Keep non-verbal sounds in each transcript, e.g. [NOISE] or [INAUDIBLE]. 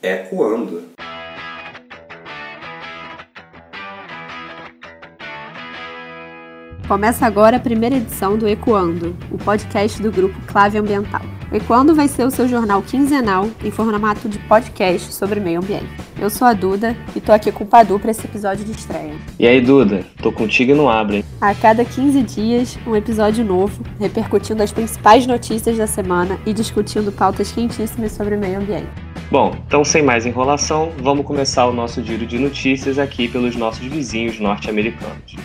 Ecoando. Começa agora a primeira edição do Ecoando, o podcast do grupo Clave Ambiental. O Ecoando vai ser o seu jornal quinzenal em formato de podcast sobre meio ambiente. Eu sou a Duda e tô aqui com o Padu para esse episódio de estreia. E aí, Duda? Tô contigo e não abre. A cada 15 dias, um episódio novo, repercutindo as principais notícias da semana e discutindo pautas quentíssimas sobre meio ambiente. Bom, então sem mais enrolação, vamos começar o nosso giro de notícias aqui pelos nossos vizinhos norte-americanos.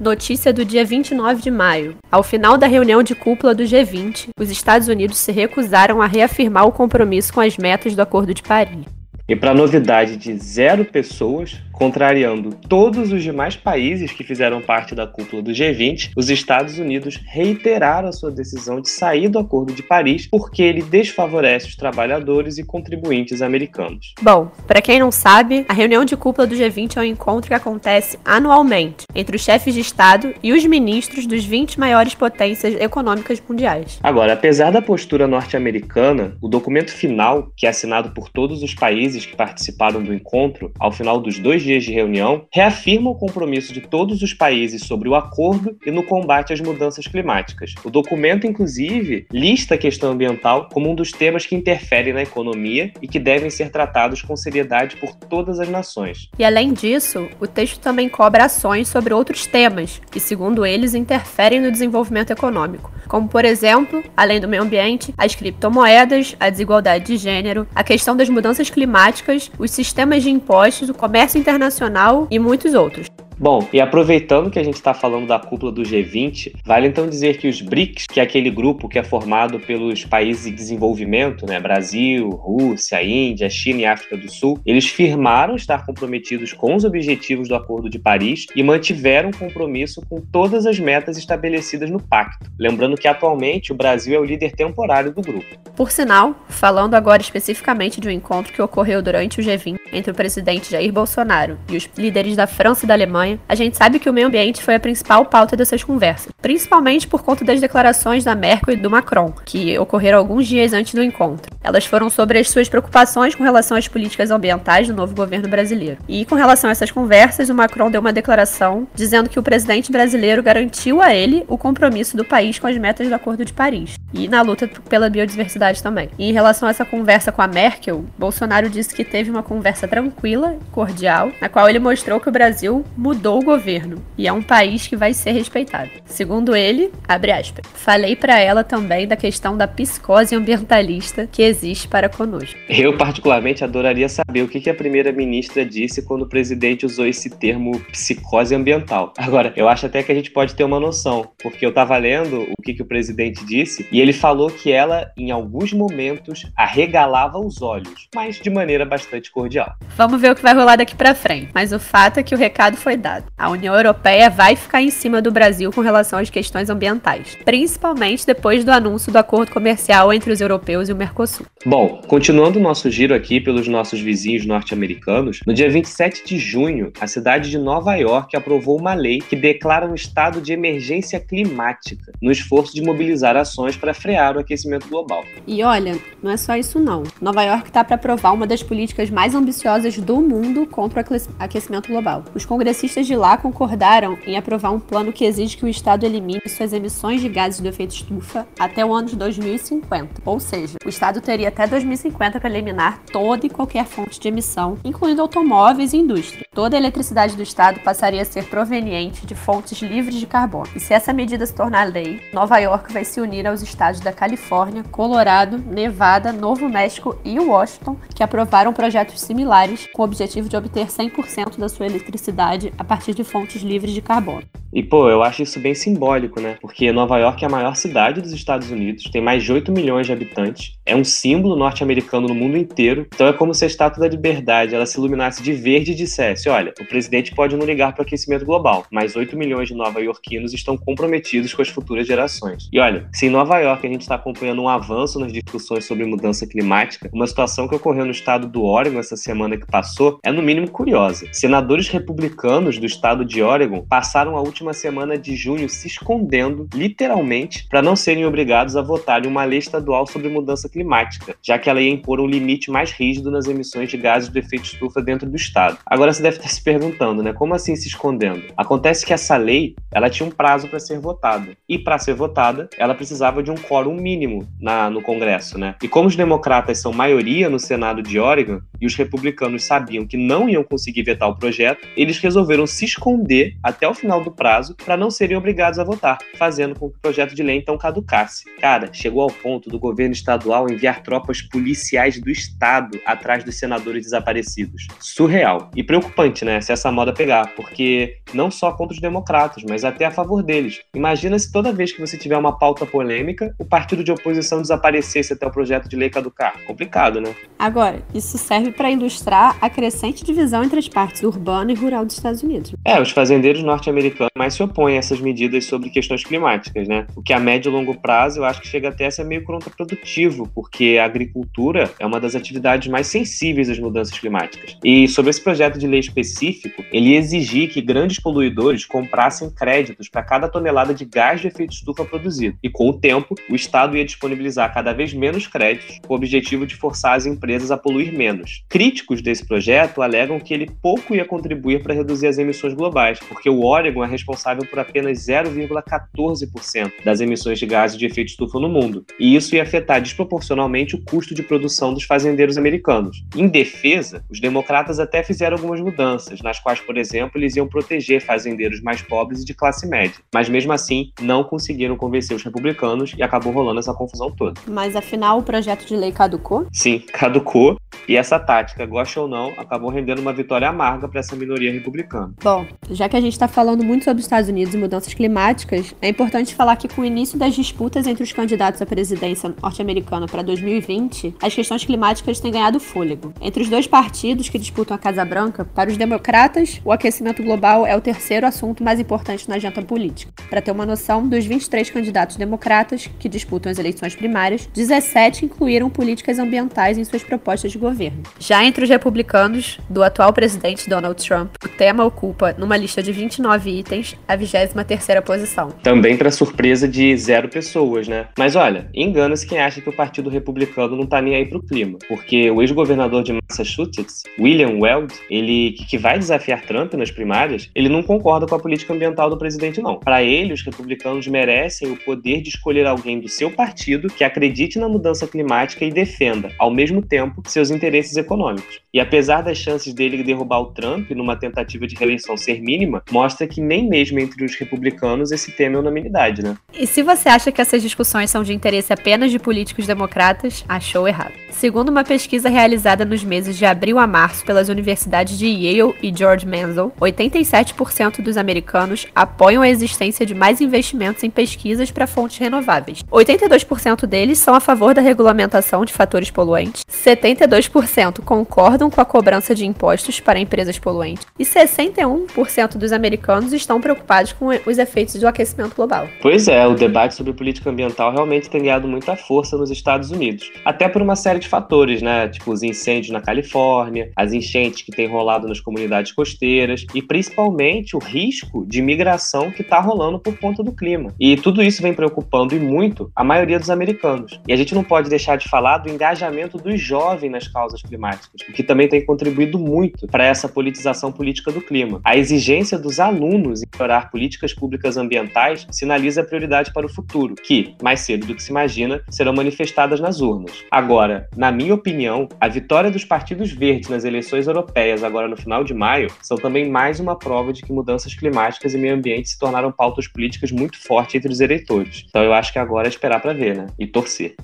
Notícia do dia 29 de maio. Ao final da reunião de cúpula do G20, os Estados Unidos se recusaram a reafirmar o compromisso com as metas do Acordo de Paris. E para novidade de zero pessoas, contrariando todos os demais países que fizeram parte da cúpula do G20, os Estados Unidos reiteraram a sua decisão de sair do Acordo de Paris porque ele desfavorece os trabalhadores e contribuintes americanos. Bom, para quem não sabe, a reunião de cúpula do G20 é um encontro que acontece anualmente entre os chefes de Estado e os ministros dos 20 maiores potências econômicas mundiais. Agora, apesar da postura norte-americana, o documento final, que é assinado por todos os países que participaram do encontro, ao final dos dois dias de reunião, reafirma o compromisso de todos os países sobre o acordo e no combate às mudanças climáticas. O documento, inclusive, lista a questão ambiental como um dos temas que interferem na economia e que devem ser tratados com seriedade por todas as nações. E além disso, o texto também cobra ações sobre outros temas que, segundo eles, interferem no desenvolvimento econômico, como, por exemplo, além do meio ambiente, as criptomoedas, a desigualdade de gênero, a questão das mudanças climáticas, os sistemas de impostos, o comércio internacional e muitos outros. Bom, e aproveitando que a gente está falando da cúpula do G20, vale então dizer que os BRICS, que é aquele grupo que é formado pelos países em desenvolvimento, né, Brasil, Rússia, Índia, China e África do Sul, eles firmaram estar comprometidos com os objetivos do Acordo de Paris e mantiveram compromisso com todas as metas estabelecidas no pacto. Lembrando que atualmente o Brasil é o líder temporário do grupo. Por sinal, falando agora especificamente de um encontro que ocorreu durante o G20 entre o presidente Jair Bolsonaro e os líderes da França e da Alemanha a gente sabe que o meio ambiente foi a principal pauta dessas conversas, principalmente por conta das declarações da Merkel e do Macron, que ocorreram alguns dias antes do encontro. Elas foram sobre as suas preocupações com relação às políticas ambientais do novo governo brasileiro. E com relação a essas conversas, o Macron deu uma declaração dizendo que o presidente brasileiro garantiu a ele o compromisso do país com as metas do Acordo de Paris e na luta pela biodiversidade também. E em relação a essa conversa com a Merkel, Bolsonaro disse que teve uma conversa tranquila, cordial, na qual ele mostrou que o Brasil mudou mudou o governo e é um país que vai ser respeitado. Segundo ele, abre aspas, falei para ela também da questão da psicose ambientalista que existe para conosco. Eu particularmente adoraria saber o que a primeira-ministra disse quando o presidente usou esse termo psicose ambiental. Agora, eu acho até que a gente pode ter uma noção, porque eu estava lendo o que, que o presidente disse e ele falou que ela, em alguns momentos, arregalava os olhos, mas de maneira bastante cordial. Vamos ver o que vai rolar daqui para frente, mas o fato é que o recado foi a União Europeia vai ficar em cima do Brasil com relação às questões ambientais, principalmente depois do anúncio do acordo comercial entre os europeus e o Mercosul. Bom, continuando o nosso giro aqui pelos nossos vizinhos norte-americanos, no dia 27 de junho, a cidade de Nova York aprovou uma lei que declara um estado de emergência climática, no esforço de mobilizar ações para frear o aquecimento global. E olha, não é só isso não. Nova York está para aprovar uma das políticas mais ambiciosas do mundo contra o aquecimento global. Os congressistas cientistas de lá concordaram em aprovar um plano que exige que o Estado elimine suas emissões de gases do efeito estufa até o ano de 2050. Ou seja, o Estado teria até 2050 para eliminar toda e qualquer fonte de emissão, incluindo automóveis e indústria. Toda a eletricidade do Estado passaria a ser proveniente de fontes livres de carbono. E se essa medida se tornar lei, Nova York vai se unir aos estados da Califórnia, Colorado, Nevada, Novo México e Washington, que aprovaram projetos similares com o objetivo de obter 100% da sua eletricidade a partir de fontes livres de carbono. E, pô, eu acho isso bem simbólico, né? Porque Nova York é a maior cidade dos Estados Unidos, tem mais de 8 milhões de habitantes, é um símbolo norte-americano no mundo inteiro. Então é como se a Estátua da Liberdade ela se iluminasse de verde e dissesse: olha, o presidente pode não ligar para o aquecimento global, mas 8 milhões de nova-iorquinos estão comprometidos com as futuras gerações. E olha, se em Nova York a gente está acompanhando um avanço nas discussões sobre mudança climática, uma situação que ocorreu no estado do Oregon essa semana que passou é no mínimo curiosa. Senadores republicanos do estado de Oregon passaram a última última semana de junho se escondendo, literalmente, para não serem obrigados a votar em uma lei estadual sobre mudança climática, já que ela ia impor um limite mais rígido nas emissões de gases do efeito estufa dentro do estado. Agora você deve estar se perguntando, né? Como assim se escondendo? Acontece que essa lei, ela tinha um prazo para ser votada. E para ser votada, ela precisava de um quórum mínimo na, no Congresso, né? E como os democratas são maioria no Senado de Oregon e os republicanos sabiam que não iam conseguir vetar o projeto, eles resolveram se esconder até o final do prazo para não serem obrigados a votar, fazendo com que o projeto de lei então caducasse. Cara, chegou ao ponto do governo estadual enviar tropas policiais do estado atrás dos senadores desaparecidos. Surreal. E preocupante, né, se essa moda pegar, porque não só contra os democratas, mas até a favor deles. Imagina se toda vez que você tiver uma pauta polêmica, o partido de oposição desaparecesse até o projeto de lei caducar. Complicado, né? Agora, isso serve para ilustrar a crescente divisão entre as partes urbana e rural dos Estados Unidos. É, os fazendeiros norte-americanos mais se opõem a essas medidas sobre questões climáticas, né? O que a médio e longo prazo eu acho que chega até a ser meio contraprodutivo, porque a agricultura é uma das atividades mais sensíveis às mudanças climáticas. E sobre esse projeto de lei específico, ele exigia que grandes poluidores comprassem créditos para cada tonelada de gás de efeito estufa produzido. E com o tempo, o Estado ia disponibilizar cada vez menos créditos, com o objetivo de forçar as empresas a poluir menos. Críticos desse projeto alegam que ele pouco ia contribuir para reduzir as emissões globais, porque o Oregon é responsável por apenas 0,14% das emissões de gases de efeito estufa no mundo, e isso ia afetar desproporcionalmente o custo de produção dos fazendeiros americanos. Em defesa, os democratas até fizeram algumas mudanças, nas quais, por exemplo, eles iam proteger fazendeiros mais pobres e de classe média, mas mesmo assim não conseguiram convencer os republicanos e acabou rolando essa confusão toda. Mas afinal o projeto de lei caducou? Sim, [LAUGHS] caducou, e essa tática, gosta ou não, acabou rendendo uma vitória amarga para essa minoria republicana. Bom, já que a gente está falando muito sobre os Estados Unidos e mudanças climáticas, é importante falar que com o início das disputas entre os candidatos à presidência norte-americana para 2020, as questões climáticas têm ganhado fôlego. Entre os dois partidos que disputam a Casa Branca, para os democratas, o aquecimento global é o terceiro assunto mais importante na agenda política. Para ter uma noção, dos 23 candidatos democratas que disputam as eleições primárias, 17 incluíram políticas ambientais em suas propostas de governo. Já entre os republicanos, do atual presidente Donald Trump, o tema ocupa, numa lista de 29 itens, a 23ª posição. Também para surpresa de zero pessoas, né? Mas olha, engana-se quem acha que o Partido Republicano não tá nem aí pro clima, porque o ex-governador de Massachusetts, William Weld, ele que vai desafiar Trump nas primárias, ele não concorda com a política ambiental do presidente não. Para ele, os republicanos merecem o poder de escolher alguém do seu partido que acredite na mudança climática e defenda, ao mesmo tempo, seus interesses econômicos. E apesar das chances dele derrubar o Trump numa tentativa de reeleição ser mínima, mostra que nem mesmo entre os republicanos esse tema é unanimidade, né? E se você acha que essas discussões são de interesse apenas de políticos democratas, achou errado. Segundo uma pesquisa realizada nos meses de abril a março pelas universidades de Yale e George Mansell, 87% dos americanos apoiam a existência de mais investimentos em pesquisas para fontes renováveis. 82% deles são a favor da regulamentação de fatores poluentes, 72% concordam com a cobrança de impostos para empresas poluentes e 61% dos americanos estão preocupados com os efeitos do aquecimento global. Pois é, o debate sobre política ambiental realmente tem ganhado muita força nos Estados Unidos, até por uma série de fatores, né? Tipo os incêndios na Califórnia, as enchentes que têm rolado nas comunidades costeiras e principalmente o risco de migração que está rolando por conta do clima. E tudo isso vem preocupando e muito a maioria dos americanos. E a gente não pode deixar de falar do engajamento dos jovens nas causas climáticas, o que também tem contribuído muito para essa politização política do clima. A exigência dos alunos melhorar políticas públicas ambientais sinaliza prioridade para o futuro, que, mais cedo do que se imagina, serão manifestadas nas urnas. Agora, na minha opinião, a vitória dos partidos verdes nas eleições europeias agora no final de maio são também mais uma prova de que mudanças climáticas e meio ambiente se tornaram pautas políticas muito fortes entre os eleitores. Então eu acho que agora é esperar para ver, né? E torcer.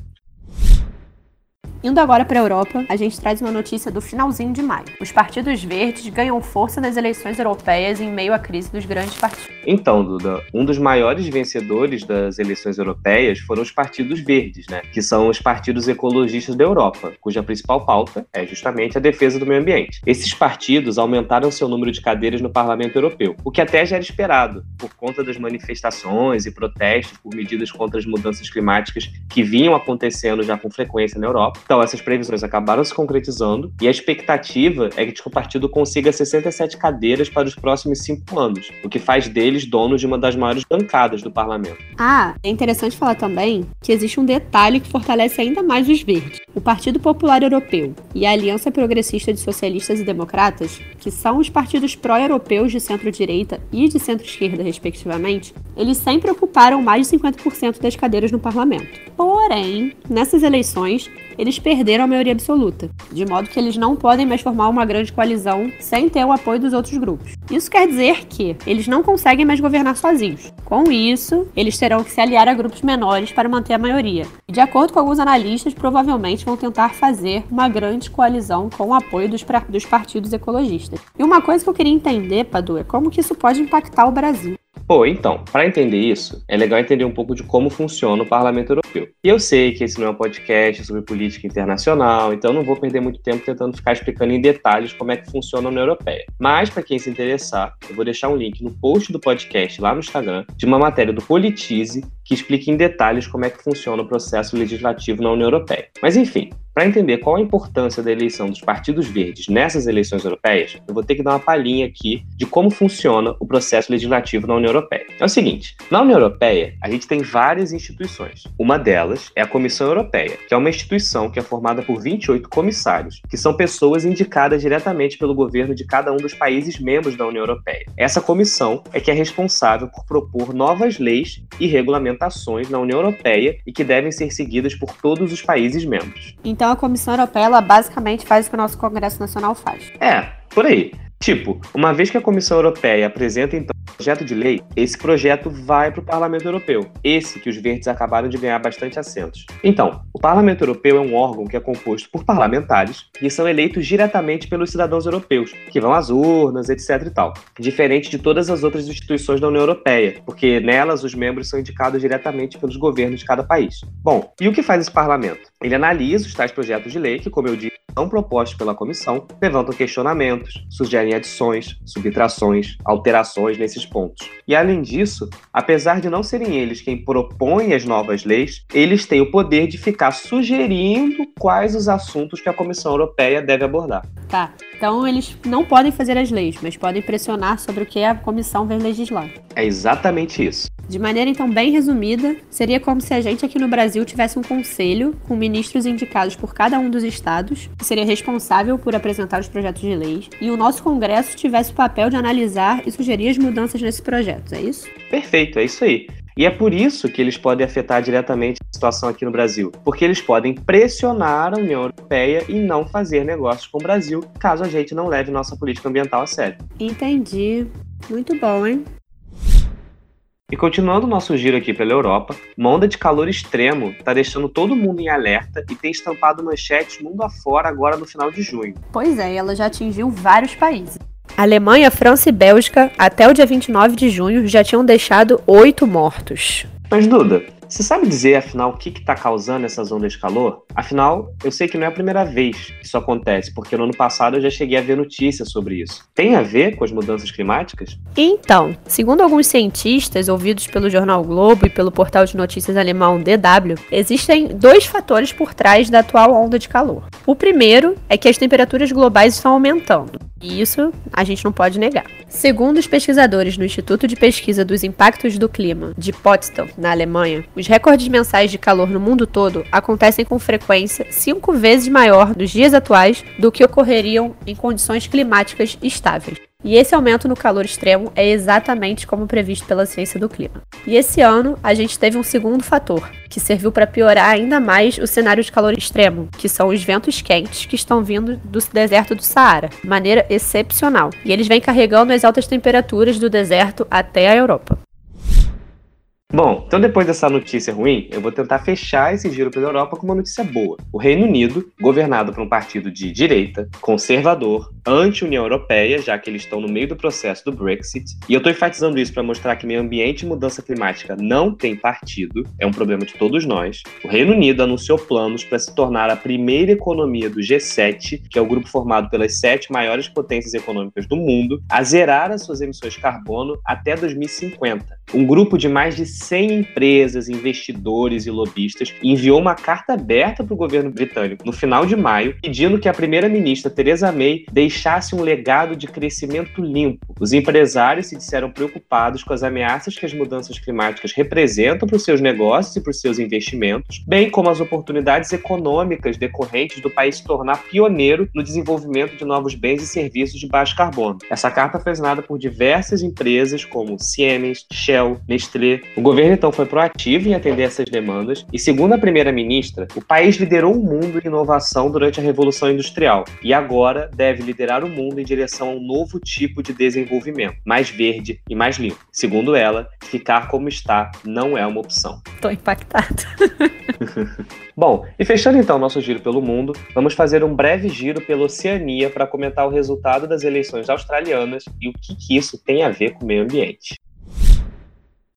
Indo agora para a Europa, a gente traz uma notícia do finalzinho de maio. Os partidos verdes ganham força nas eleições europeias em meio à crise dos grandes partidos. Então, Duda, um dos maiores vencedores das eleições europeias foram os partidos verdes, né? Que são os partidos ecologistas da Europa, cuja principal pauta é justamente a defesa do meio ambiente. Esses partidos aumentaram seu número de cadeiras no Parlamento Europeu, o que até já era esperado, por conta das manifestações e protestos por medidas contra as mudanças climáticas que vinham acontecendo já com frequência na Europa Então, essas previsões acabaram se concretizando e a expectativa é que tipo, o partido consiga 67 cadeiras para os próximos cinco anos, o que faz deles donos de uma das maiores bancadas do parlamento. Ah, é interessante falar também que existe um detalhe que fortalece ainda mais os verdes. O Partido Popular Europeu e a Aliança Progressista de Socialistas e Democratas, que são os partidos pró-europeus de centro-direita e de centro-esquerda, respectivamente, eles sempre ocuparam mais de 50% das cadeiras no parlamento. Porém, nessas eleições, eles perderam a maioria absoluta, de modo que eles não podem mais formar uma grande coalizão sem ter o apoio dos outros grupos. Isso quer dizer que eles não conseguem mais governar sozinhos. Com isso, eles terão que se aliar a grupos menores para manter a maioria. E, de acordo com alguns analistas, provavelmente vão tentar fazer uma grande coalizão com o apoio dos, dos partidos ecologistas. E uma coisa que eu queria entender, Padu, é como que isso pode impactar o Brasil. Pô, então, para entender isso, é legal entender um pouco de como funciona o Parlamento Europeu. E eu sei que esse não é um podcast sobre política internacional, então não vou perder muito tempo tentando ficar explicando em detalhes como é que funciona a União Europeia. Mas, para quem se interessar, eu vou deixar um link no post do podcast lá no Instagram de uma matéria do Politize que explica em detalhes como é que funciona o processo legislativo na União Europeia. Mas enfim, para entender qual a importância da eleição dos partidos verdes nessas eleições europeias, eu vou ter que dar uma palhinha aqui de como funciona o processo legislativo na União Europeia. É o seguinte: na União Europeia, a gente tem várias instituições. Uma delas é a Comissão Europeia, que é uma instituição que é formada por 28 comissários, que são pessoas indicadas diretamente pelo governo de cada um dos países membros da União Europeia. Essa comissão é que é responsável por propor novas leis e regulamentações na União Europeia e que devem ser seguidas por todos os países membros. Então, então a Comissão Europeia ela basicamente faz o que o nosso Congresso Nacional faz. É, por aí. Tipo, uma vez que a Comissão Europeia apresenta então um projeto de lei, esse projeto vai para o Parlamento Europeu. Esse que os verdes acabaram de ganhar bastante assentos. Então, o Parlamento Europeu é um órgão que é composto por parlamentares e são eleitos diretamente pelos cidadãos europeus, que vão às urnas, etc e tal. Diferente de todas as outras instituições da União Europeia, porque nelas os membros são indicados diretamente pelos governos de cada país. Bom, e o que faz esse parlamento? Ele analisa os tais projetos de lei que, como eu disse, propostos pela comissão, levantam questionamentos, sugerem adições, subtrações, alterações nesses pontos. E além disso, apesar de não serem eles quem propõem as novas leis, eles têm o poder de ficar sugerindo quais os assuntos que a Comissão Europeia deve abordar. Tá. Então eles não podem fazer as leis, mas podem pressionar sobre o que a comissão vem legislar. É exatamente isso. De maneira então bem resumida, seria como se a gente aqui no Brasil tivesse um conselho com ministros indicados por cada um dos estados, que seria responsável por apresentar os projetos de leis, e o nosso Congresso tivesse o papel de analisar e sugerir as mudanças nesses projetos, é isso? Perfeito, é isso aí. E é por isso que eles podem afetar diretamente a situação aqui no Brasil, porque eles podem pressionar a União Europeia e não fazer negócios com o Brasil, caso a gente não leve nossa política ambiental a sério. Entendi. Muito bom, hein? E continuando o nosso giro aqui pela Europa, uma onda de calor extremo está deixando todo mundo em alerta e tem estampado manchetes mundo afora agora no final de junho. Pois é, ela já atingiu vários países. Alemanha, França e Bélgica, até o dia 29 de junho, já tinham deixado oito mortos. Mas, Duda, você sabe dizer, afinal, o que está causando essas ondas de calor? Afinal, eu sei que não é a primeira vez que isso acontece, porque no ano passado eu já cheguei a ver notícias sobre isso. Tem a ver com as mudanças climáticas? Então, segundo alguns cientistas ouvidos pelo jornal Globo e pelo portal de notícias alemão DW, existem dois fatores por trás da atual onda de calor. O primeiro é que as temperaturas globais estão aumentando. E isso a gente não pode negar. Segundo os pesquisadores no Instituto de Pesquisa dos Impactos do Clima de Potsdam, na Alemanha, os recordes mensais de calor no mundo todo acontecem com frequência cinco vezes maior nos dias atuais do que ocorreriam em condições climáticas estáveis. E esse aumento no calor extremo é exatamente como previsto pela ciência do clima. E esse ano a gente teve um segundo fator, que serviu para piorar ainda mais o cenário de calor extremo, que são os ventos quentes que estão vindo do deserto do Saara, de maneira excepcional. E eles vêm carregando as altas temperaturas do deserto até a Europa. Bom, então depois dessa notícia ruim, eu vou tentar fechar esse giro pela Europa com uma notícia boa. O Reino Unido, governado por um partido de direita, conservador, anti-União Europeia, já que eles estão no meio do processo do Brexit. E eu estou enfatizando isso para mostrar que meio ambiente e mudança climática não tem partido, é um problema de todos nós. O Reino Unido anunciou planos para se tornar a primeira economia do G7, que é o grupo formado pelas sete maiores potências econômicas do mundo, a zerar as suas emissões de carbono até 2050. Um grupo de mais de 100 empresas, investidores e lobistas enviou uma carta aberta para o governo britânico no final de maio, pedindo que a primeira-ministra Theresa May deixasse um legado de crescimento limpo. Os empresários se disseram preocupados com as ameaças que as mudanças climáticas representam para os seus negócios e para os seus investimentos, bem como as oportunidades econômicas decorrentes do país se tornar pioneiro no desenvolvimento de novos bens e serviços de baixo carbono. Essa carta foi assinada por diversas empresas como Siemens, Shell, Shell, Nestlé. O governo então foi proativo em atender essas demandas e, segundo a primeira-ministra, o país liderou o mundo em inovação durante a Revolução Industrial e agora deve liderar o mundo em direção a um novo tipo de desenvolvimento, mais verde e mais limpo. Segundo ela, ficar como está não é uma opção. Estou impactada. [LAUGHS] Bom, e fechando então nosso giro pelo mundo, vamos fazer um breve giro pela Oceania para comentar o resultado das eleições australianas e o que, que isso tem a ver com o meio ambiente.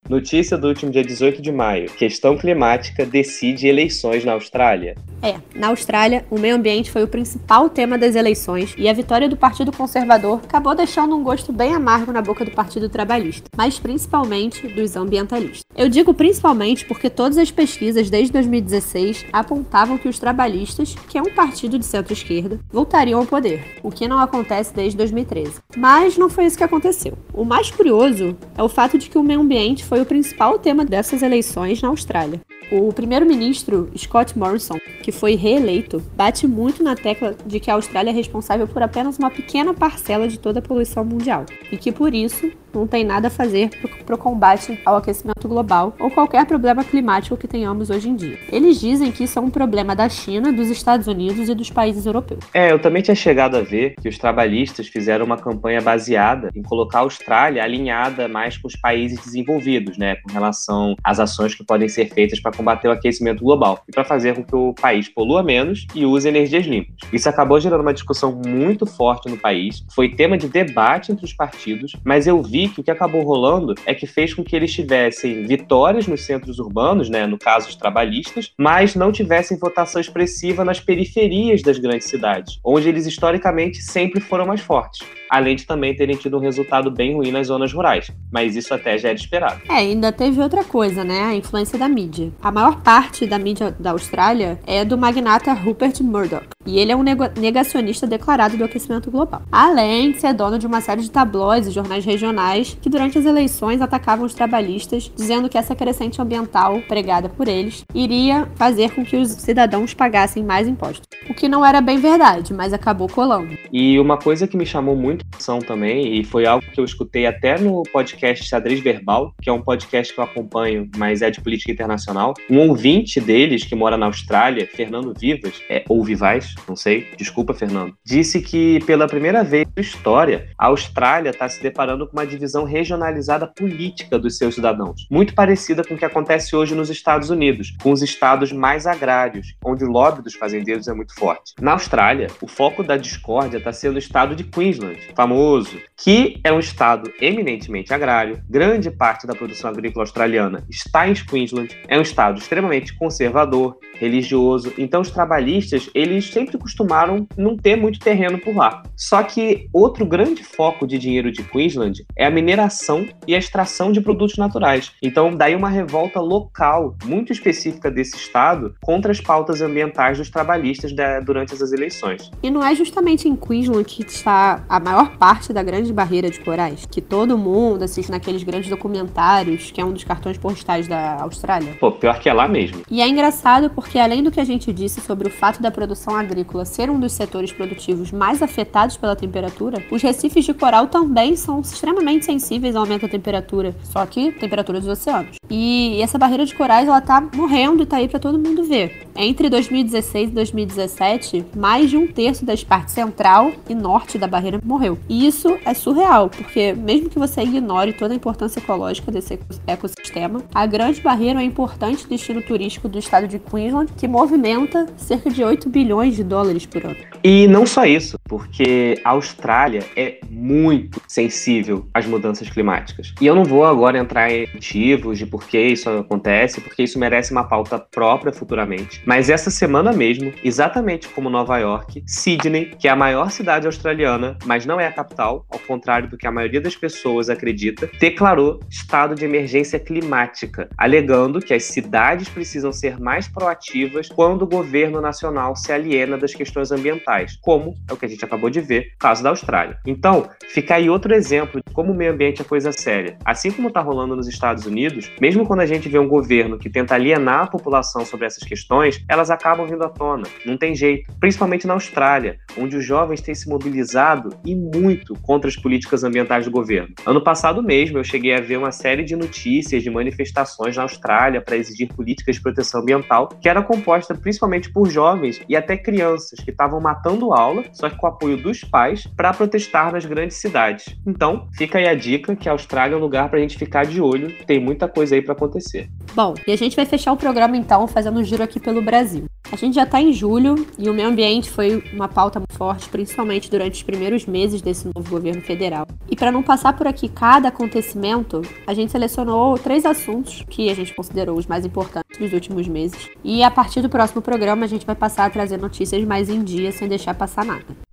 Notícia do último dia 18 de maio. Questão climática decide eleições na Austrália. É, na Austrália, o meio ambiente foi o principal tema das eleições e a vitória do Partido Conservador acabou deixando um gosto bem amargo na boca do Partido Trabalhista, mas principalmente dos ambientalistas. Eu digo principalmente porque todas as pesquisas desde 2016 apontavam que os trabalhistas, que é um partido de centro-esquerda, voltariam ao poder, o que não acontece desde 2013. Mas não foi isso que aconteceu. O mais curioso é o fato de que o meio ambiente foi o principal tema dessas eleições na Austrália. O primeiro-ministro Scott Morrison, que foi reeleito, bate muito na tecla de que a Austrália é responsável por apenas uma pequena parcela de toda a poluição mundial e que por isso não tem nada a fazer para o combate ao aquecimento global ou qualquer problema climático que tenhamos hoje em dia. Eles dizem que isso é um problema da China, dos Estados Unidos e dos países europeus. É, eu também tinha chegado a ver que os trabalhistas fizeram uma campanha baseada em colocar a Austrália alinhada mais com os países desenvolvidos, né, com relação às ações que podem ser feitas para combater o aquecimento global e para fazer com que o país polua menos e use energias limpas. Isso acabou gerando uma discussão muito forte no país, foi tema de debate entre os partidos, mas eu vi que o que acabou rolando é que fez com que eles tivessem vitórias nos centros urbanos, né, no caso os trabalhistas, mas não tivessem votação expressiva nas periferias das grandes cidades, onde eles historicamente sempre foram mais fortes além de também terem tido um resultado bem ruim nas zonas rurais. Mas isso até já era esperado. É, ainda teve outra coisa, né? A influência da mídia. A maior parte da mídia da Austrália é do magnata Rupert Murdoch. E ele é um negacionista declarado do aquecimento global. Além de ser dono de uma série de tabloides e jornais regionais que, durante as eleições, atacavam os trabalhistas, dizendo que essa crescente ambiental pregada por eles iria fazer com que os cidadãos pagassem mais impostos. O que não era bem verdade, mas acabou colando. E uma coisa que me chamou muito atenção também, e foi algo que eu escutei até no podcast Xadrez Verbal, que é um podcast que eu acompanho, mas é de política internacional. Um ouvinte deles, que mora na Austrália, Fernando Vivas, é, ou Vivais, não sei, desculpa, Fernando, disse que pela primeira vez na história, a Austrália está se deparando com uma divisão regionalizada política dos seus cidadãos, muito parecida com o que acontece hoje nos Estados Unidos, com os estados mais agrários, onde o lobby dos fazendeiros é muito forte. Na Austrália, o foco da discórdia está sendo o estado de Queensland, famoso, que é um estado eminentemente agrário, grande parte da produção agrícola australiana está em Queensland, é um estado extremamente conservador, religioso, então os trabalhistas, eles sempre costumaram não ter muito terreno por lá. Só que outro grande foco de dinheiro de Queensland é a mineração e a extração de produtos naturais. Então, daí uma revolta local, muito específica desse estado, contra as pautas ambientais dos trabalhistas durante essas eleições. E não é justamente em Queensland que está a maior parte da grande barreira de corais, que todo mundo assiste naqueles grandes documentários, que é um dos cartões postais da Austrália? Pô, pior que é lá mesmo. E é engraçado porque, além do que a gente disse sobre o fato da produção agrícola ser um dos setores produtivos mais afetados pela temperatura, os recifes de coral também são extremamente sensíveis ao aumento da temperatura, só que temperatura dos oceanos. E essa barreira de corais, ela tá morrendo e tá aí para todo mundo ver. Entre 2016 e 2017, mais de um terço das partes central e norte da barreira morreu. E isso é surreal, porque mesmo que você ignore toda a importância ecológica desse ecossistema, a Grande Barreira é um importante destino turístico do estado de Queensland, que movimenta cerca de 8 bilhões de dólares por ano. E não só isso, porque a Austrália é muito sensível às mudanças climáticas. E eu não vou agora entrar em motivos de por que isso acontece, porque isso merece uma pauta própria futuramente. Mas essa semana mesmo, exatamente como Nova York, Sydney, que é a maior cidade australiana, mas não é a capital, ao contrário do que a maioria das pessoas acredita, declarou estado de emergência climática, alegando que as cidades precisam ser mais proativas quando o governo nacional se aliena das questões ambientais, como é o que a gente acabou de ver, no caso da Austrália. Então, fica aí outro exemplo de como o meio ambiente é coisa séria. Assim como está rolando nos Estados Unidos, mesmo quando a gente vê um governo que tenta alienar a população sobre essas questões, elas acabam vindo à tona. Não tem jeito. Principalmente na Austrália, onde os jovens têm se mobilizado e muito contra as políticas ambientais do governo. Ano passado mesmo, eu cheguei a ver uma série de notícias de manifestações na Austrália para exigir políticas de proteção ambiental, que era composta principalmente por jovens e até crianças que estavam matando aula, só que com o apoio dos pais, para protestar nas grandes cidades. Então, fica aí a dica que a Austrália é um lugar para a gente ficar de olho, tem muita coisa aí para acontecer. Bom, e a gente vai fechar o programa então fazendo um giro aqui pelo Brasil. A gente já está em julho e o meio ambiente foi uma pauta muito forte, principalmente durante os primeiros meses desse novo governo federal. E para não passar por aqui cada acontecimento, a gente selecionou três assuntos que a gente considerou os mais importantes dos últimos meses. E a partir do próximo programa a gente vai passar a trazer notícias mais em dia sem deixar passar nada.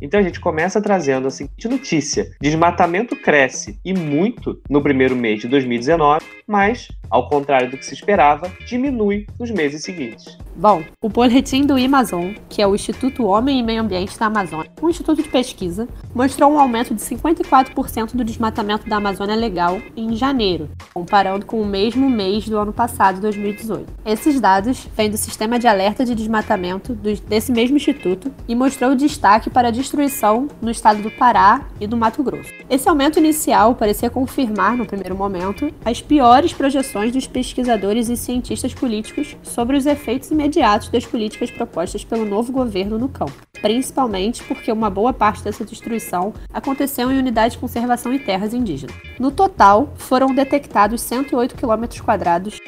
Então a gente começa trazendo a seguinte notícia: desmatamento cresce e muito no primeiro mês de 2019, mas, ao contrário do que se esperava, diminui nos meses seguintes. Bom, o boletim do Amazon, que é o Instituto Homem e Meio Ambiente da Amazônia, um instituto de pesquisa, mostrou um aumento de 54% do desmatamento da Amazônia legal em janeiro, comparando com o mesmo mês do ano passado, 2018. Esses dados vêm do sistema de alerta de desmatamento desse mesmo instituto e mostrou destaque para a destruição no estado do Pará e do Mato Grosso. Esse aumento inicial parecia confirmar, no primeiro momento, as piores projeções dos pesquisadores e cientistas políticos sobre os efeitos imediatos das políticas propostas pelo novo governo no campo, principalmente porque uma boa parte dessa destruição aconteceu em unidades de conservação e terras indígenas. No total, foram detectados 108 km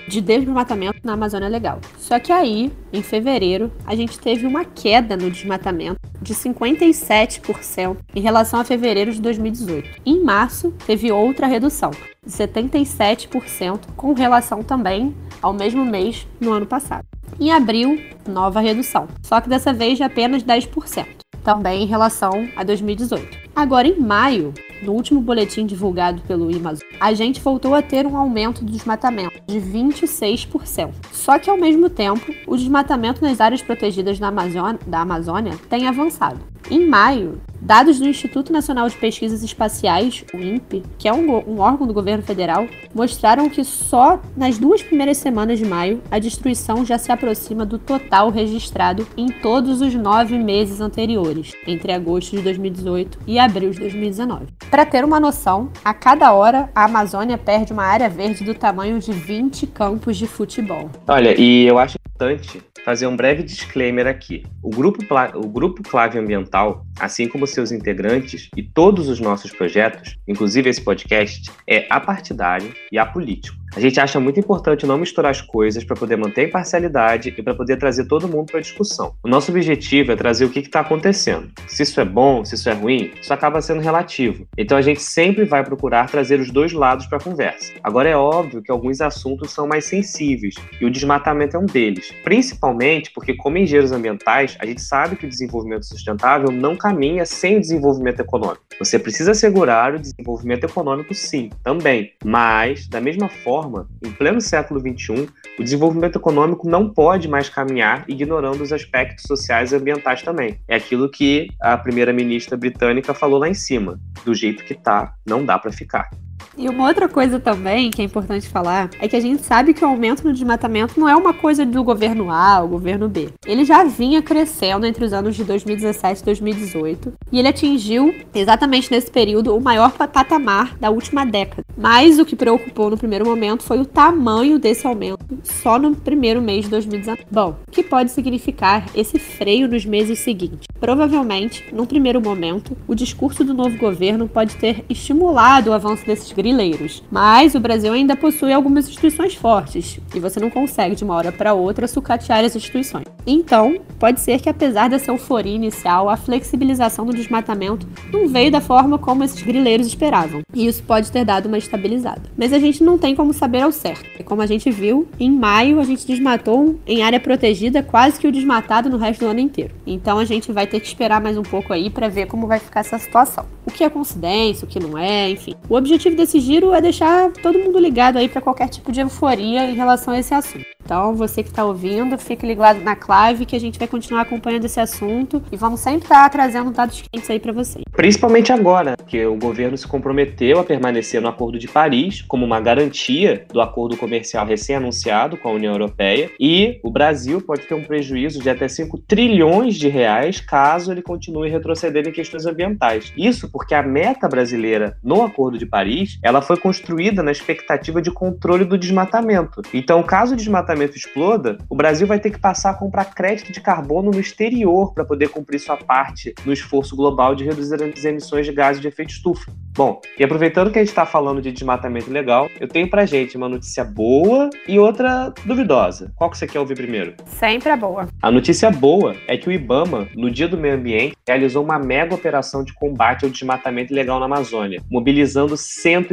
de desmatamento na Amazônia Legal. Só que aí, em fevereiro, a gente teve uma queda no desmatamento de 57% em relação a fevereiro de 2018. Em março, teve outra redução, de 77%, com relação também ao mesmo mês no ano passado. Em abril, nova redução, só que dessa vez de apenas 10%, também em relação a 2018. Agora, em maio, no último boletim divulgado pelo Amazon, a gente voltou a ter um aumento do desmatamento de 26%. Só que, ao mesmo tempo, o desmatamento nas áreas protegidas da Amazônia, da Amazônia tem avançado. Em maio, dados do Instituto Nacional de Pesquisas Espaciais, o INPE, que é um, um, órgão do governo federal, mostraram que só nas duas primeiras semanas de maio a destruição já se aproxima do total registrado em todos os nove meses anteriores, entre agosto de 2018 e abril de 2019. Para ter uma noção, a cada hora a Amazônia perde uma área verde do tamanho de 20 campos de futebol. Olha, e eu acho importante fazer um breve disclaimer aqui. O grupo, o grupo Clave Ambiental, assim como seus integrantes e todos os nossos projetos, inclusive esse podcast, é apartidário e apolítico. A gente acha muito importante não misturar as coisas para poder manter a imparcialidade e para poder trazer todo mundo para a discussão. O nosso objetivo é trazer o que está acontecendo. Se isso é bom, se isso é ruim, isso acaba sendo relativo. Então a gente sempre vai procurar trazer os dois lados para a conversa. Agora é óbvio que alguns assuntos são mais sensíveis e o desmatamento é um deles, principalmente porque, como engenheiros ambientais, a gente sabe que o desenvolvimento sustentável não caminha sem desenvolvimento econômico. Você precisa assegurar o desenvolvimento econômico, sim, também, mas da mesma forma forma, em pleno século XXI, o desenvolvimento econômico não pode mais caminhar ignorando os aspectos sociais e ambientais também. É aquilo que a primeira-ministra britânica falou lá em cima. Do jeito que tá, não dá para ficar. E uma outra coisa também que é importante falar é que a gente sabe que o aumento no desmatamento não é uma coisa do governo A ou governo B. Ele já vinha crescendo entre os anos de 2017 e 2018 e ele atingiu exatamente nesse período o maior patamar da última década. Mas o que preocupou no primeiro momento foi o tamanho desse aumento só no primeiro mês de 2019. Bom, o que pode significar esse freio nos meses seguintes? Provavelmente, num primeiro momento, o discurso do novo governo pode ter estimulado o avanço desses grileiros, mas o Brasil ainda possui algumas instituições fortes e você não consegue de uma hora para outra sucatear as instituições. Então, pode ser que apesar dessa euforia inicial, a flexibilização do desmatamento não veio da forma como esses grileiros esperavam, e isso pode ter dado uma estabilizada. Mas a gente não tem como saber ao certo. E como a gente viu, em maio a gente desmatou em área protegida quase que o desmatado no resto do ano inteiro. Então a gente vai ter que esperar mais um pouco aí para ver como vai ficar essa situação. O que é coincidência, o que não é, enfim. O objetivo desse giro é deixar todo mundo ligado aí para qualquer tipo de euforia em relação a esse assunto. Então, você que está ouvindo, fique ligado na clave que a gente vai continuar acompanhando esse assunto e vamos sempre estar tá trazendo dados quentes aí para vocês. Principalmente agora, que o governo se comprometeu a permanecer no Acordo de Paris como uma garantia do acordo comercial recém-anunciado com a União Europeia e o Brasil pode ter um prejuízo de até 5 trilhões de reais caso ele continue retrocedendo em questões ambientais. Isso porque a meta brasileira no Acordo de Paris, ela foi construída na expectativa de controle do desmatamento. Então, caso o desmatamento exploda, o Brasil vai ter que passar a comprar crédito de carbono no exterior para poder cumprir sua parte no esforço global de reduzir as emissões de gases de efeito estufa. Bom, e aproveitando que a gente está falando de desmatamento legal, eu tenho pra gente uma notícia boa e outra duvidosa. Qual que você quer ouvir primeiro? Sempre a boa. A notícia boa é que o IBAMA, no Dia do Meio Ambiente, realizou uma mega operação de combate ao desmatamento ilegal na Amazônia, mobilizando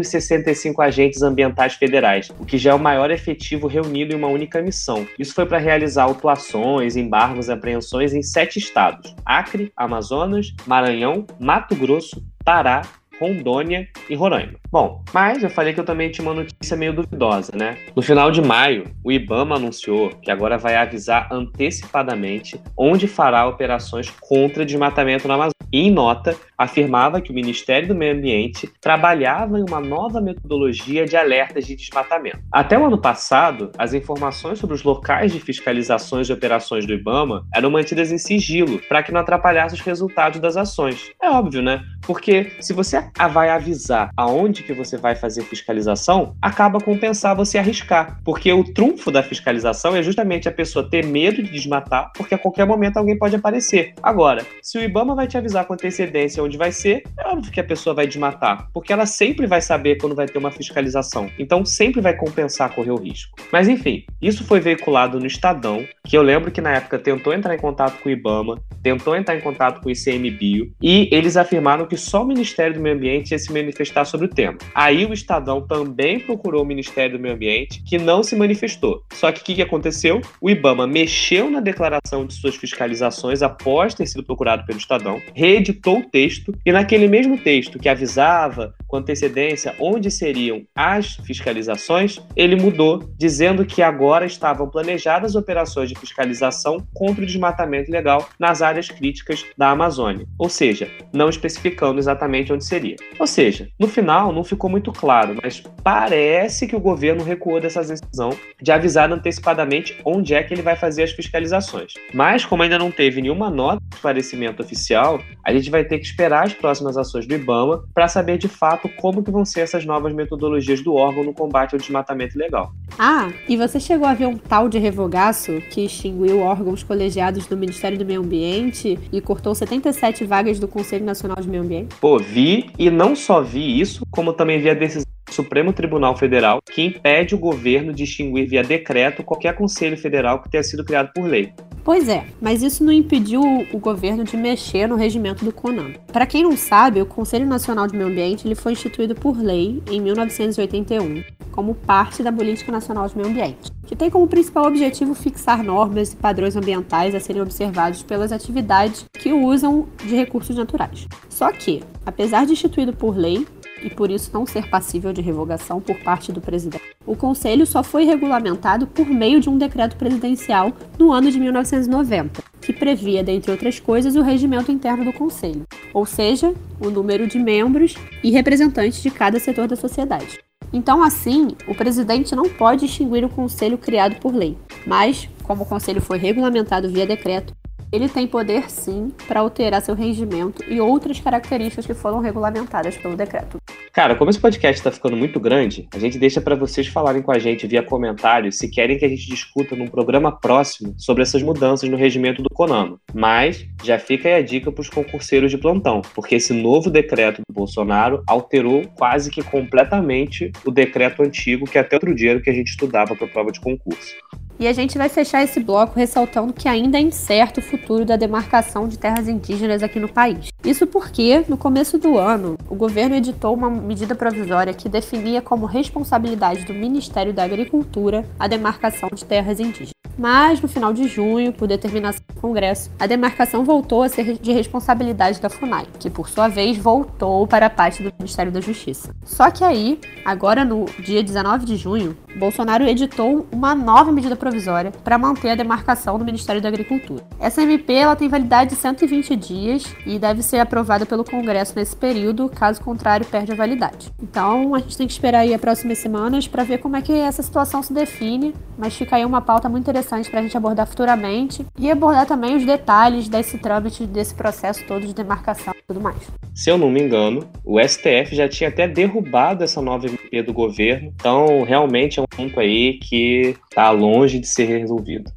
165 agentes ambientais federais, o que já é o maior efetivo reunido em uma única missão. Isso foi para realizar autuações, embargos e apreensões em sete estados: Acre, Amazonas, Maranhão, Mato Grosso, Pará, Rondônia e Roraima. Bom, mas eu falei que eu também tinha uma notícia meio duvidosa, né? No final de maio, o IBAMA anunciou que agora vai avisar antecipadamente onde fará operações contra desmatamento na Amazônia. E em nota, afirmava que o Ministério do Meio Ambiente trabalhava em uma nova metodologia de alertas de desmatamento. Até o ano passado, as informações sobre os locais de fiscalizações e operações do IBAMA eram mantidas em sigilo para que não atrapalhasse os resultados das ações. É óbvio, né? Porque se você vai avisar aonde que você vai fazer fiscalização, acaba compensar você arriscar. Porque o trunfo da fiscalização é justamente a pessoa ter medo de desmatar, porque a qualquer momento alguém pode aparecer. Agora, se o IBAMA vai te avisar com antecedência onde vai ser, é óbvio que a pessoa vai desmatar, porque ela sempre vai saber quando vai ter uma fiscalização. Então sempre vai compensar correr o risco. Mas enfim, isso foi veiculado no Estadão, que eu lembro que na época tentou entrar em contato com o IBAMA, tentou entrar em contato com o ICMBio, e eles afirmaram que só o Ministério do Meio Ambiente ia se manifestar sobre o tema. Aí o Estadão também procurou o Ministério do Meio Ambiente, que não se manifestou. Só que o que, que aconteceu? O IBAMA mexeu na declaração de suas fiscalizações após ter sido procurado pelo Estadão, reeditou o texto, e naquele mesmo texto que avisava com antecedência onde seriam as fiscalizações, ele mudou, dizendo que agora estavam planejadas operações de fiscalização contra o desmatamento ilegal nas áreas críticas da Amazônia, ou seja, não especificando exatamente onde seria. Ou seja, no final não ficou muito claro, mas parece que o governo recuou dessa decisão de avisar antecipadamente onde é que ele vai fazer as fiscalizações. Mas, como ainda não teve nenhuma nota de esclarecimento oficial, a gente vai ter que esperar as próximas ações do IBAMA para saber de fato como que vão ser essas novas metodologias do órgão no combate ao desmatamento ilegal. Ah, e você chegou a ver um tal de revogaço que extinguiu órgãos colegiados do Ministério do Meio Ambiente e cortou 77 vagas do Conselho Nacional de Meio Ambiente? Pô, vi e não só vi isso, como também vi a decisão Supremo Tribunal Federal que impede o governo de extinguir via decreto qualquer conselho federal que tenha sido criado por lei. Pois é, mas isso não impediu o governo de mexer no regimento do CONAM. Para quem não sabe, o Conselho Nacional de Meio Ambiente ele foi instituído por lei em 1981 como parte da Política Nacional de Meio Ambiente, que tem como principal objetivo fixar normas e padrões ambientais a serem observados pelas atividades que usam de recursos naturais. Só que, apesar de instituído por lei, e por isso não ser passível de revogação por parte do presidente. O Conselho só foi regulamentado por meio de um decreto presidencial no ano de 1990, que previa, dentre outras coisas, o regimento interno do Conselho, ou seja, o número de membros e representantes de cada setor da sociedade. Então, assim, o presidente não pode extinguir o conselho criado por lei, mas, como o conselho foi regulamentado via decreto, ele tem poder sim para alterar seu regimento e outras características que foram regulamentadas pelo decreto. Cara, como esse podcast está ficando muito grande, a gente deixa para vocês falarem com a gente via comentários se querem que a gente discuta num programa próximo sobre essas mudanças no regimento do CONAMA. Mas já fica aí a dica para os concurseiros de plantão, porque esse novo decreto do Bolsonaro alterou quase que completamente o decreto antigo que até outro dia que a gente estudava para prova de concurso. E a gente vai fechar esse bloco ressaltando que ainda é incerto o futuro da demarcação de terras indígenas aqui no país. Isso porque, no começo do ano, o governo editou uma medida provisória que definia como responsabilidade do Ministério da Agricultura a demarcação de terras indígenas. Mas, no final de junho, por determinação do Congresso, a demarcação voltou a ser de responsabilidade da FUNAI, que, por sua vez, voltou para a parte do Ministério da Justiça. Só que aí, agora no dia 19 de junho, Bolsonaro editou uma nova medida provisória para manter a demarcação do Ministério da Agricultura. Essa MP ela tem validade de 120 dias e deve ser aprovada pelo Congresso nesse período, caso contrário, perde a validade. Então, a gente tem que esperar aí as próximas semanas para ver como é que essa situação se define, mas fica aí uma pauta muito interessante para a gente abordar futuramente e abordar também os detalhes desse trâmite, desse processo todo de demarcação e tudo mais. Se eu não me engano, o STF já tinha até derrubado essa nova MP do governo, então realmente é um ponto aí que está longe de ser resolvido.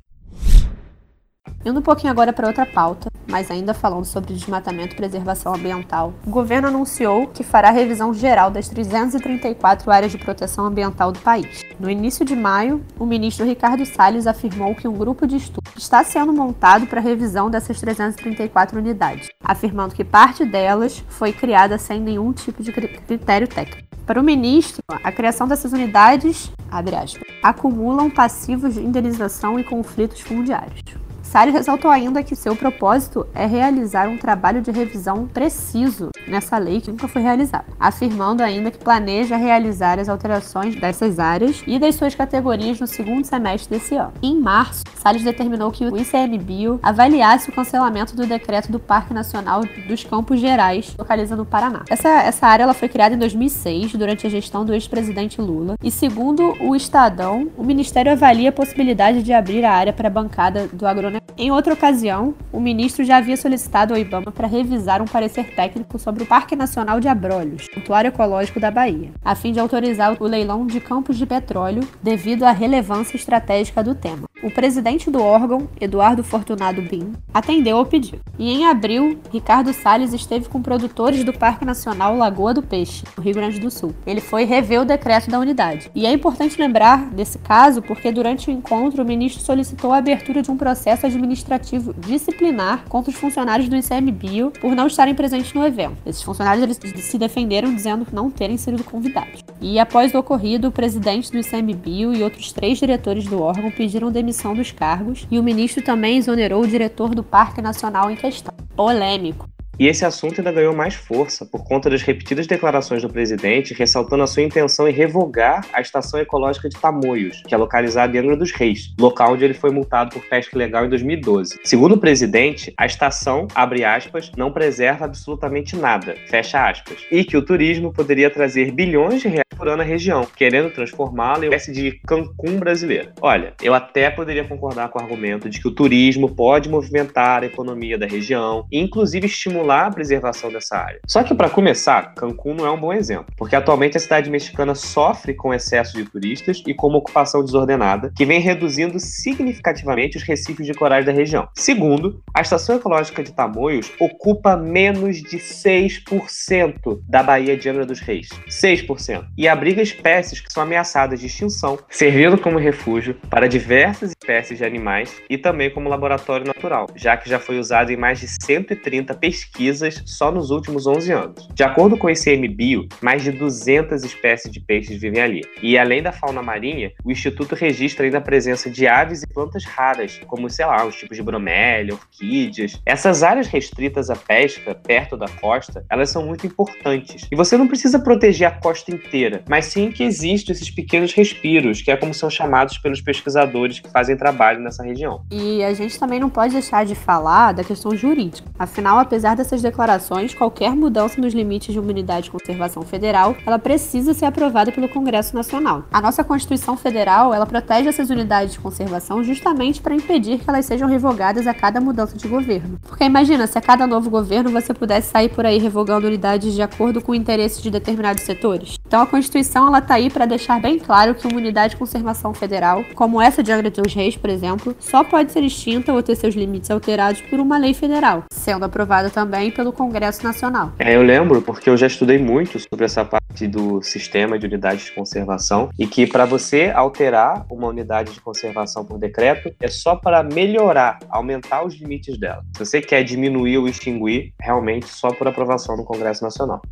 Indo um pouquinho agora para outra pauta, mas ainda falando sobre desmatamento e preservação ambiental, o governo anunciou que fará revisão geral das 334 áreas de proteção ambiental do país. No início de maio, o ministro Ricardo Salles afirmou que um grupo de estudo está sendo montado para revisão dessas 334 unidades, afirmando que parte delas foi criada sem nenhum tipo de critério técnico. Para o ministro, a criação dessas unidades, aspas, acumulam passivos de indenização e conflitos fundiários. Salles ressaltou ainda que seu propósito é realizar um trabalho de revisão preciso nessa lei que nunca foi realizado, afirmando ainda que planeja realizar as alterações dessas áreas e das suas categorias no segundo semestre desse ano. Em março, Salles determinou que o ICMBio avaliasse o cancelamento do decreto do Parque Nacional dos Campos Gerais, localizado no Paraná. Essa, essa área ela foi criada em 2006, durante a gestão do ex-presidente Lula, e segundo o Estadão, o Ministério avalia a possibilidade de abrir a área para a bancada do agronegócio em outra ocasião, o ministro já havia solicitado ao IBAMA para revisar um parecer técnico sobre o Parque Nacional de Abrolhos, santuário ecológico da Bahia, a fim de autorizar o leilão de campos de petróleo devido à relevância estratégica do tema. O presidente do órgão, Eduardo Fortunado Bim, atendeu ao pedido. E em abril, Ricardo Salles esteve com produtores do Parque Nacional Lagoa do Peixe, no Rio Grande do Sul. Ele foi rever o decreto da unidade. E é importante lembrar desse caso porque durante o encontro o ministro solicitou a abertura de um processo administrativo disciplinar contra os funcionários do ICMBio por não estarem presentes no evento. Esses funcionários eles se defenderam dizendo não terem sido convidados. E após o ocorrido, o presidente do ICMBio e outros três diretores do órgão pediram demissão dos cargos e o ministro também exonerou o diretor do Parque Nacional em questão. Polêmico. E esse assunto ainda ganhou mais força por conta das repetidas declarações do presidente ressaltando a sua intenção em revogar a estação ecológica de Tamoios, que é localizada em Angra dos Reis, local onde ele foi multado por pesca ilegal em 2012. Segundo o presidente, a estação, abre aspas, não preserva absolutamente nada, fecha aspas, e que o turismo poderia trazer bilhões de reais por ano à região, querendo transformá-la em uma espécie de Cancún brasileiro. Olha, eu até poderia concordar com o argumento de que o turismo pode movimentar a economia da região, inclusive estimular estimular a preservação dessa área. Só que, para começar, Cancún não é um bom exemplo, porque atualmente a cidade mexicana sofre com excesso de turistas e com uma ocupação desordenada, que vem reduzindo significativamente os recifes de corais da região. Segundo, a estação ecológica de Tamoios ocupa menos de 6% da Baía de Angra dos Reis. 6%. E abriga espécies que são ameaçadas de extinção, servindo como refúgio para diversas espécies de animais e também como laboratório natural, já que já foi usado em mais de 130 pesquisas pesquisas só nos últimos 11 anos. De acordo com o ICMBio, mais de 200 espécies de peixes vivem ali. E além da fauna marinha, o Instituto registra ainda a presença de aves e plantas raras, como, sei lá, os tipos de bromélia, orquídeas. Essas áreas restritas à pesca, perto da costa, elas são muito importantes. E você não precisa proteger a costa inteira, mas sim que existam esses pequenos respiros, que é como são chamados pelos pesquisadores que fazem trabalho nessa região. E a gente também não pode deixar de falar da questão jurídica. Afinal, apesar da dessas declarações, qualquer mudança nos limites de uma unidade de conservação federal, ela precisa ser aprovada pelo Congresso Nacional. A nossa Constituição Federal, ela protege essas unidades de conservação justamente para impedir que elas sejam revogadas a cada mudança de governo. Porque imagina, se a cada novo governo você pudesse sair por aí revogando unidades de acordo com o interesse de determinados setores. Então a Constituição ela tá aí para deixar bem claro que uma unidade de conservação federal, como essa de Angra dos Reis, por exemplo, só pode ser extinta ou ter seus limites alterados por uma lei federal, sendo aprovada também pelo Congresso Nacional. É, eu lembro porque eu já estudei muito sobre essa parte do sistema de unidades de conservação e que para você alterar uma unidade de conservação por decreto é só para melhorar, aumentar os limites dela. Se você quer diminuir ou extinguir, realmente só por aprovação no Congresso Nacional.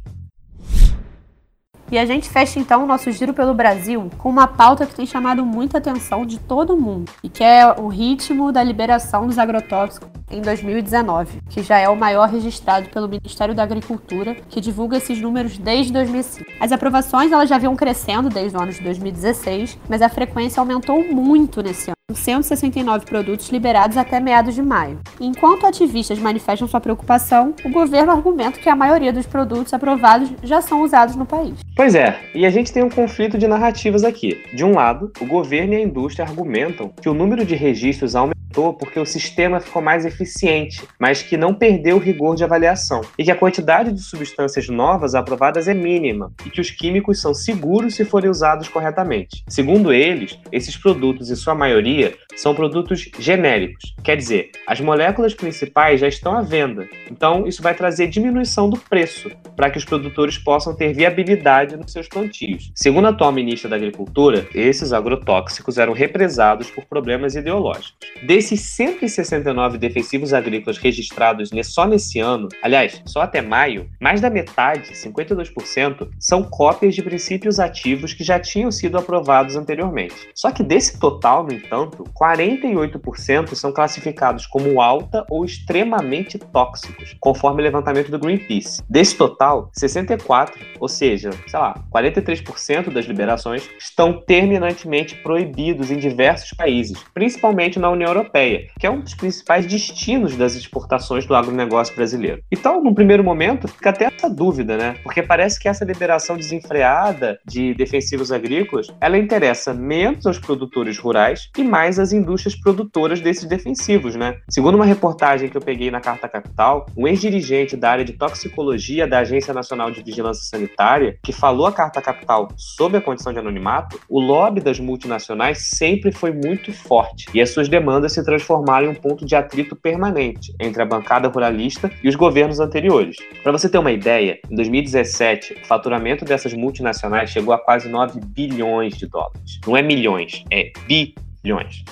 E a gente fecha então o nosso giro pelo Brasil com uma pauta que tem chamado muita atenção de todo mundo e que é o ritmo da liberação dos agrotóxicos em 2019, que já é o maior registrado pelo Ministério da Agricultura, que divulga esses números desde 2005. As aprovações elas já vinham crescendo desde o ano de 2016, mas a frequência aumentou muito nesse ano. 169 produtos liberados até meados de maio. Enquanto ativistas manifestam sua preocupação, o governo argumenta que a maioria dos produtos aprovados já são usados no país. Pois é, e a gente tem um conflito de narrativas aqui. De um lado, o governo e a indústria argumentam que o número de registros aumentou porque o sistema ficou mais eficiente, mas que não perdeu o rigor de avaliação, e que a quantidade de substâncias novas aprovadas é mínima, e que os químicos são seguros se forem usados corretamente. Segundo eles, esses produtos, em sua maioria, são produtos genéricos, quer dizer, as moléculas principais já estão à venda, então isso vai trazer diminuição do preço, para que os produtores possam ter viabilidade nos seus plantios. Segundo a atual ministra da Agricultura, esses agrotóxicos eram represados por problemas ideológicos. Desses 169 defensivos agrícolas registrados só nesse ano, aliás, só até maio, mais da metade, 52%, são cópias de princípios ativos que já tinham sido aprovados anteriormente. Só que desse total, no entanto, 48% são classificados como alta ou extremamente tóxicos, conforme o levantamento do Greenpeace. Desse total, 64, ou seja, sei lá, 43% das liberações estão terminantemente proibidos em diversos países, principalmente na União Europeia Europeia, que é um dos principais destinos das exportações do agronegócio brasileiro. Então, num primeiro momento, fica até essa dúvida, né? Porque parece que essa liberação desenfreada de defensivos agrícolas, ela interessa menos aos produtores rurais e mais às indústrias produtoras desses defensivos, né? Segundo uma reportagem que eu peguei na Carta Capital, um ex-dirigente da área de toxicologia da Agência Nacional de Vigilância Sanitária, que falou à Carta Capital sobre a condição de anonimato, o lobby das multinacionais sempre foi muito forte e as suas demandas se transformaram em um ponto de atrito permanente entre a bancada ruralista e os governos anteriores. Para você ter uma ideia, em 2017, o faturamento dessas multinacionais chegou a quase 9 bilhões de dólares. Não é milhões, é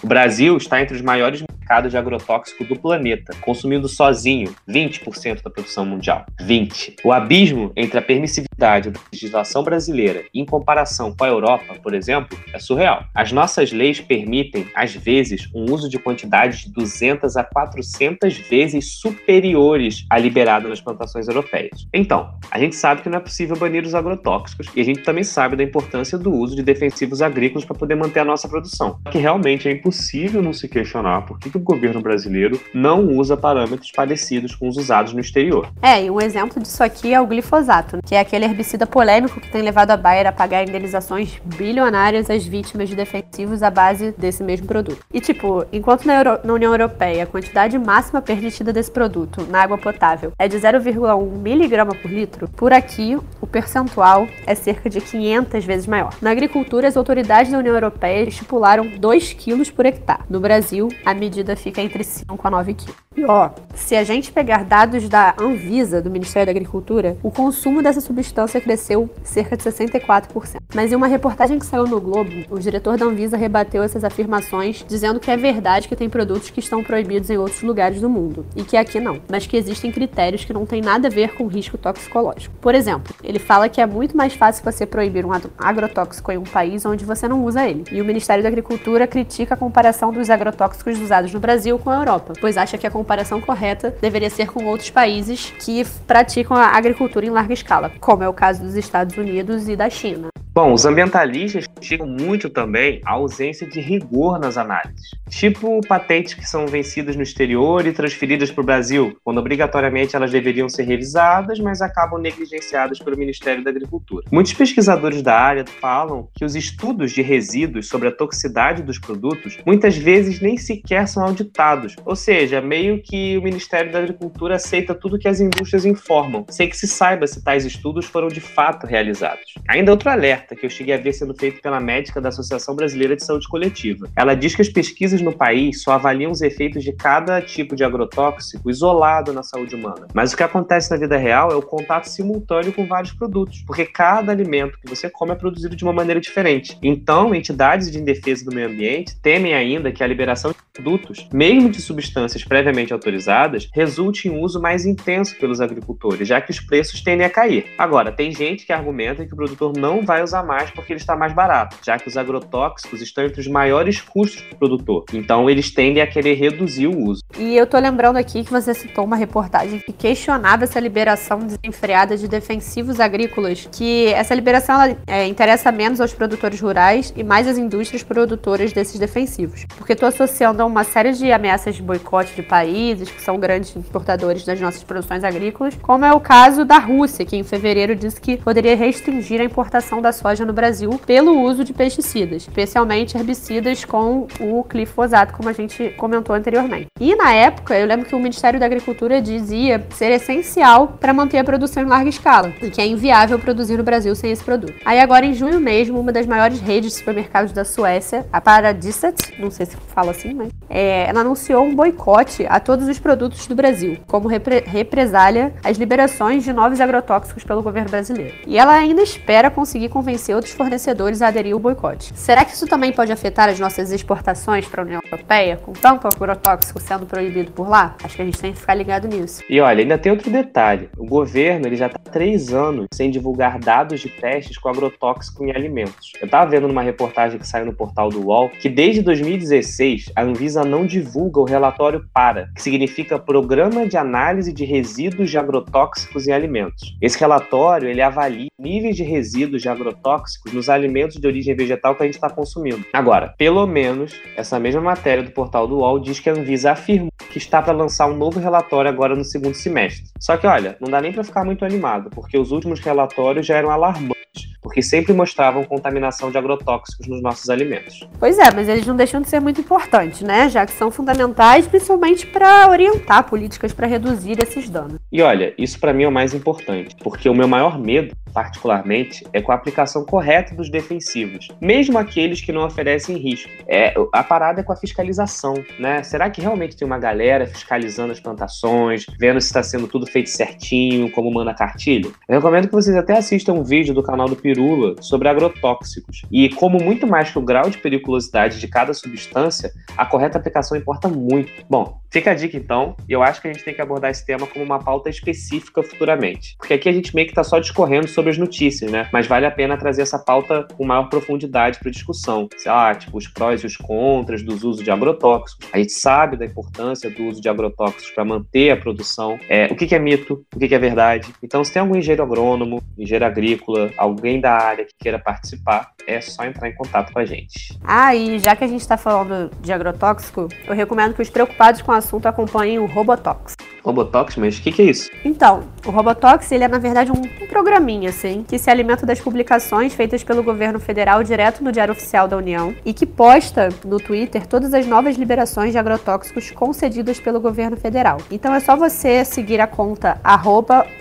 O Brasil está entre os maiores mercado de agrotóxico do planeta, consumindo sozinho 20% da produção mundial. 20. O abismo entre a permissividade da legislação brasileira em comparação com a Europa, por exemplo, é surreal. As nossas leis permitem, às vezes, um uso de quantidades de 200 a 400 vezes superiores à liberada nas plantações europeias. Então, a gente sabe que não é possível banir os agrotóxicos e a gente também sabe da importância do uso de defensivos agrícolas para poder manter a nossa produção. Que realmente é impossível não se questionar por que o governo brasileiro não usa parâmetros parecidos com os usados no exterior. É, e um exemplo disso aqui é o glifosato, que é aquele herbicida polêmico que tem levado a Bayer a pagar indenizações bilionárias às vítimas de defensivos à base desse mesmo produto. E tipo, enquanto na, Euro na União Europeia a quantidade máxima permitida desse produto na água potável é de 0,1 miligrama por litro, por aqui o percentual é cerca de 500 vezes maior. Na agricultura, as autoridades da União Europeia estipularam 2 quilos por hectare. No Brasil, a medida fica entre 5 a 9 quilos. Ó, se a gente pegar dados da Anvisa, do Ministério da Agricultura, o consumo dessa substância cresceu cerca de 64%. Mas em uma reportagem que saiu no Globo, o diretor da Anvisa rebateu essas afirmações, dizendo que é verdade que tem produtos que estão proibidos em outros lugares do mundo, e que aqui não, mas que existem critérios que não têm nada a ver com risco toxicológico. Por exemplo, ele fala que é muito mais fácil você proibir um agrotóxico em um país onde você não usa ele. E o Ministério da Agricultura critica a comparação dos agrotóxicos usados no Brasil com a Europa, pois acha que a comparação correta deveria ser com outros países que praticam a agricultura em larga escala, como é o caso dos Estados Unidos e da China. Bom, os ambientalistas criticam muito também a ausência de rigor nas análises. Tipo patentes que são vencidas no exterior e transferidas para o Brasil, quando obrigatoriamente elas deveriam ser revisadas, mas acabam negligenciadas pelo Ministério da Agricultura. Muitos pesquisadores da área falam que os estudos de resíduos sobre a toxicidade dos produtos muitas vezes nem sequer são auditados, ou seja, meio que o Ministério da Agricultura aceita tudo que as indústrias informam, sem que se saiba se tais estudos foram de fato realizados. Ainda outro alerta que eu cheguei a ver sendo feito pela médica da Associação Brasileira de Saúde Coletiva. Ela diz que as pesquisas no país só avaliam os efeitos de cada tipo de agrotóxico isolado na saúde humana. Mas o que acontece na vida real é o contato simultâneo com vários produtos, porque cada alimento que você come é produzido de uma maneira diferente. Então, entidades de defesa do meio ambiente temem ainda que a liberação de produtos, mesmo de substâncias previamente autorizadas, resulte em um uso mais intenso pelos agricultores, já que os preços tendem a cair. Agora, tem gente que argumenta que o produtor não vai usar mais porque ele está mais barato, já que os agrotóxicos estão entre os maiores custos do produtor. Então, eles tendem a querer reduzir o uso. E eu tô lembrando aqui que você citou uma reportagem que questionava essa liberação desenfreada de defensivos agrícolas, que essa liberação ela, é, interessa menos aos produtores rurais e mais às indústrias produtoras desses defensivos. Porque tô associando a uma série de ameaças de boicote de países que são grandes importadores das nossas produções agrícolas, como é o caso da Rússia, que em fevereiro disse que poderia restringir a importação da soja no Brasil pelo uso de pesticidas, especialmente herbicidas com o glifosato, como a gente comentou anteriormente. E na época, eu lembro que o Ministério da Agricultura dizia ser essencial para manter a produção em larga escala, e que é inviável produzir no Brasil sem esse produto. Aí agora em junho mesmo, uma das maiores redes de supermercados da Suécia, a Paradisat, não sei se fala assim, mas é, ela anunciou um boicote a todos os produtos do Brasil, como repre represália às liberações de novos agrotóxicos pelo governo brasileiro. E ela ainda espera conseguir convencer outros fornecedores a aderir ao boicote. Será que isso também pode afetar as nossas exportações para a União Europeia, com tanto agrotóxico sendo proibido por lá? Acho que a gente tem que ficar ligado nisso. E olha, ainda tem outro detalhe. O governo ele já está há três anos sem divulgar dados de testes com agrotóxico em alimentos. Eu estava vendo numa reportagem que saiu no portal do UOL que desde 2016 a Anvisa não divulga o relatório PARA, que significa Programa de Análise de Resíduos de Agrotóxicos em Alimentos. Esse relatório ele avalia níveis de resíduos de agrotóxicos nos alimentos de origem vegetal que a gente está consumindo. Agora, pelo menos, essa mesma matéria do portal do UOL diz que a Anvisa afirmou que está para lançar um novo relatório agora no segundo semestre. Só que, olha, não dá nem para ficar muito animado, porque os últimos relatórios já eram alarmantes porque sempre mostravam contaminação de agrotóxicos nos nossos alimentos. Pois é, mas eles não deixam de ser muito importantes, né? Já que são fundamentais, principalmente para orientar políticas para reduzir esses danos. E olha, isso para mim é o mais importante, porque o meu maior medo, particularmente, é com a aplicação correta dos defensivos, mesmo aqueles que não oferecem risco. É, a parada é com a fiscalização, né? Será que realmente tem uma galera fiscalizando as plantações, vendo se está sendo tudo feito certinho, como manda a cartilha? Eu recomendo que vocês até assistam um vídeo do canal do Pirula sobre agrotóxicos. E como muito mais que o grau de periculosidade de cada substância, a correta aplicação importa muito. Bom, fica a dica então, e eu acho que a gente tem que abordar esse tema como uma pauta específica futuramente. Porque aqui a gente meio que está só discorrendo sobre as notícias, né? Mas vale a pena trazer essa pauta com maior profundidade para discussão. Sei lá, tipo, os prós e os contras dos usos de agrotóxicos. A gente sabe da importância do uso de agrotóxicos para manter a produção. É, o que, que é mito, o que, que é verdade. Então, se tem algum engenheiro agrônomo, engenheiro agrícola, alguém da área que queira participar, é só entrar em contato com a gente. Ah, e já que a gente está falando de agrotóxico, eu recomendo que os preocupados com o assunto acompanhem o Robotox. Robotox, mas o que, que, é isso? Então, o Robotox ele é na verdade um, um programinha assim que se alimenta das publicações feitas pelo governo federal direto no Diário Oficial da União e que posta no Twitter todas as novas liberações de agrotóxicos concedidas pelo governo federal. Então é só você seguir a conta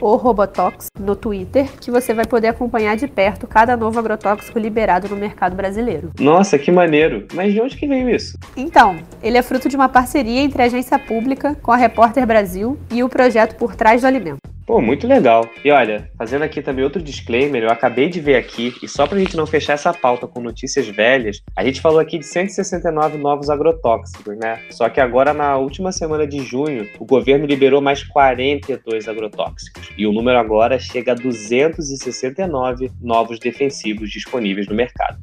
@o_robotox no Twitter que você vai poder acompanhar de perto cada novo agrotóxico liberado no mercado brasileiro. Nossa, que maneiro! Mas de onde que veio isso? Então, ele é fruto de uma parceria entre a agência pública com a Repórter Brasil e o projeto Por Trás do Alimento. Pô, muito legal. E olha, fazendo aqui também outro disclaimer, eu acabei de ver aqui, e só pra gente não fechar essa pauta com notícias velhas, a gente falou aqui de 169 novos agrotóxicos, né? Só que agora, na última semana de junho, o governo liberou mais 42 agrotóxicos. E o número agora chega a 269 novos defensivos disponíveis no mercado.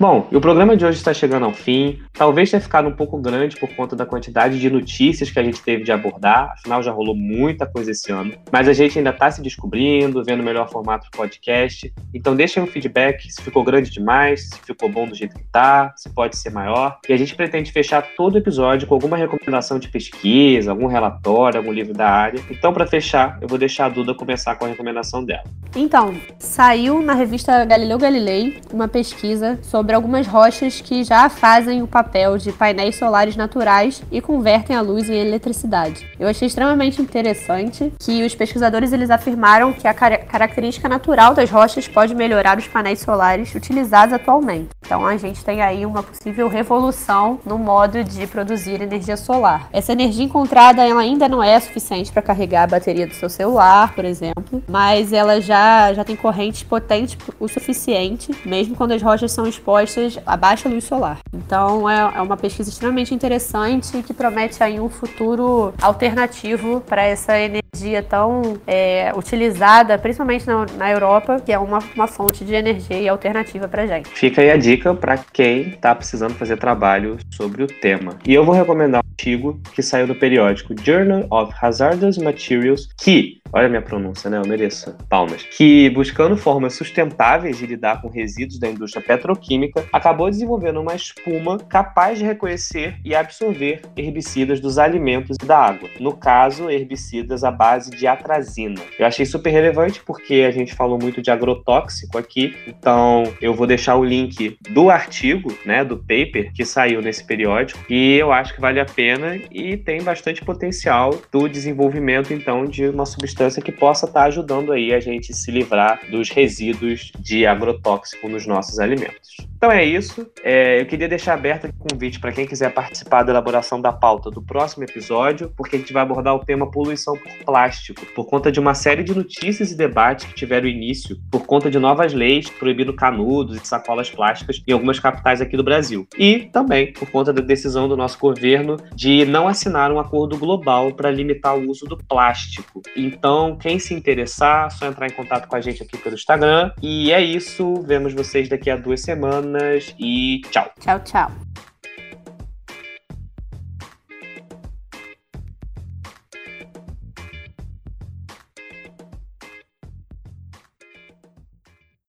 Bom, o programa de hoje está chegando ao fim. Talvez tenha ficado um pouco grande por conta da quantidade de notícias que a gente teve de abordar. Afinal, já rolou muita coisa esse ano. Mas a gente ainda está se descobrindo, vendo o melhor formato do podcast. Então deixem um feedback se ficou grande demais, se ficou bom do jeito que tá, se pode ser maior. E a gente pretende fechar todo episódio com alguma recomendação de pesquisa, algum relatório, algum livro da área. Então, para fechar, eu vou deixar a Duda começar com a recomendação dela. Então, saiu na revista Galileu Galilei uma pesquisa sobre sobre algumas rochas que já fazem o papel de painéis solares naturais e convertem a luz em eletricidade. Eu achei extremamente interessante que os pesquisadores eles afirmaram que a car característica natural das rochas pode melhorar os painéis solares utilizados atualmente. Então a gente tem aí uma possível revolução no modo de produzir energia solar. Essa energia encontrada ela ainda não é suficiente para carregar a bateria do seu celular, por exemplo, mas ela já, já tem correntes potentes o suficiente, mesmo quando as rochas são expostas expostas a baixa luz solar. Então é, é uma pesquisa extremamente interessante que promete aí um futuro alternativo para essa energia tão é, utilizada, principalmente na, na, Europa, que é uma, uma fonte de energia alternativa para gente. Fica aí a dica para quem está precisando fazer trabalho sobre o tema. E eu vou recomendar um artigo que saiu do periódico Journal of Hazardous Materials, que olha a minha pronúncia, né? Eu mereço palmas. Que buscando formas sustentáveis de lidar com resíduos da indústria petroquímica, acabou desenvolvendo uma espuma capaz de reconhecer e absorver herbicidas dos alimentos e da água. No caso, herbicidas à base de atrazina. Eu achei super relevante porque a gente falou muito de agrotóxico aqui, então eu vou deixar o link do artigo, né, do paper que saiu nesse periódico e eu acho que vale a pena e tem bastante potencial do desenvolvimento então de uma substância substância que possa estar tá ajudando aí a gente se livrar dos resíduos de agrotóxico nos nossos alimentos. Então é isso. É, eu queria deixar aberto o convite para quem quiser participar da elaboração da pauta do próximo episódio, porque a gente vai abordar o tema poluição por plástico, por conta de uma série de notícias e debates que tiveram início por conta de novas leis proibindo canudos e sacolas plásticas em algumas capitais aqui do Brasil. E também por conta da decisão do nosso governo de não assinar um acordo global para limitar o uso do plástico. Então, então, quem se interessar, só entrar em contato com a gente aqui pelo Instagram. E é isso. Vemos vocês daqui a duas semanas e tchau. Tchau, tchau.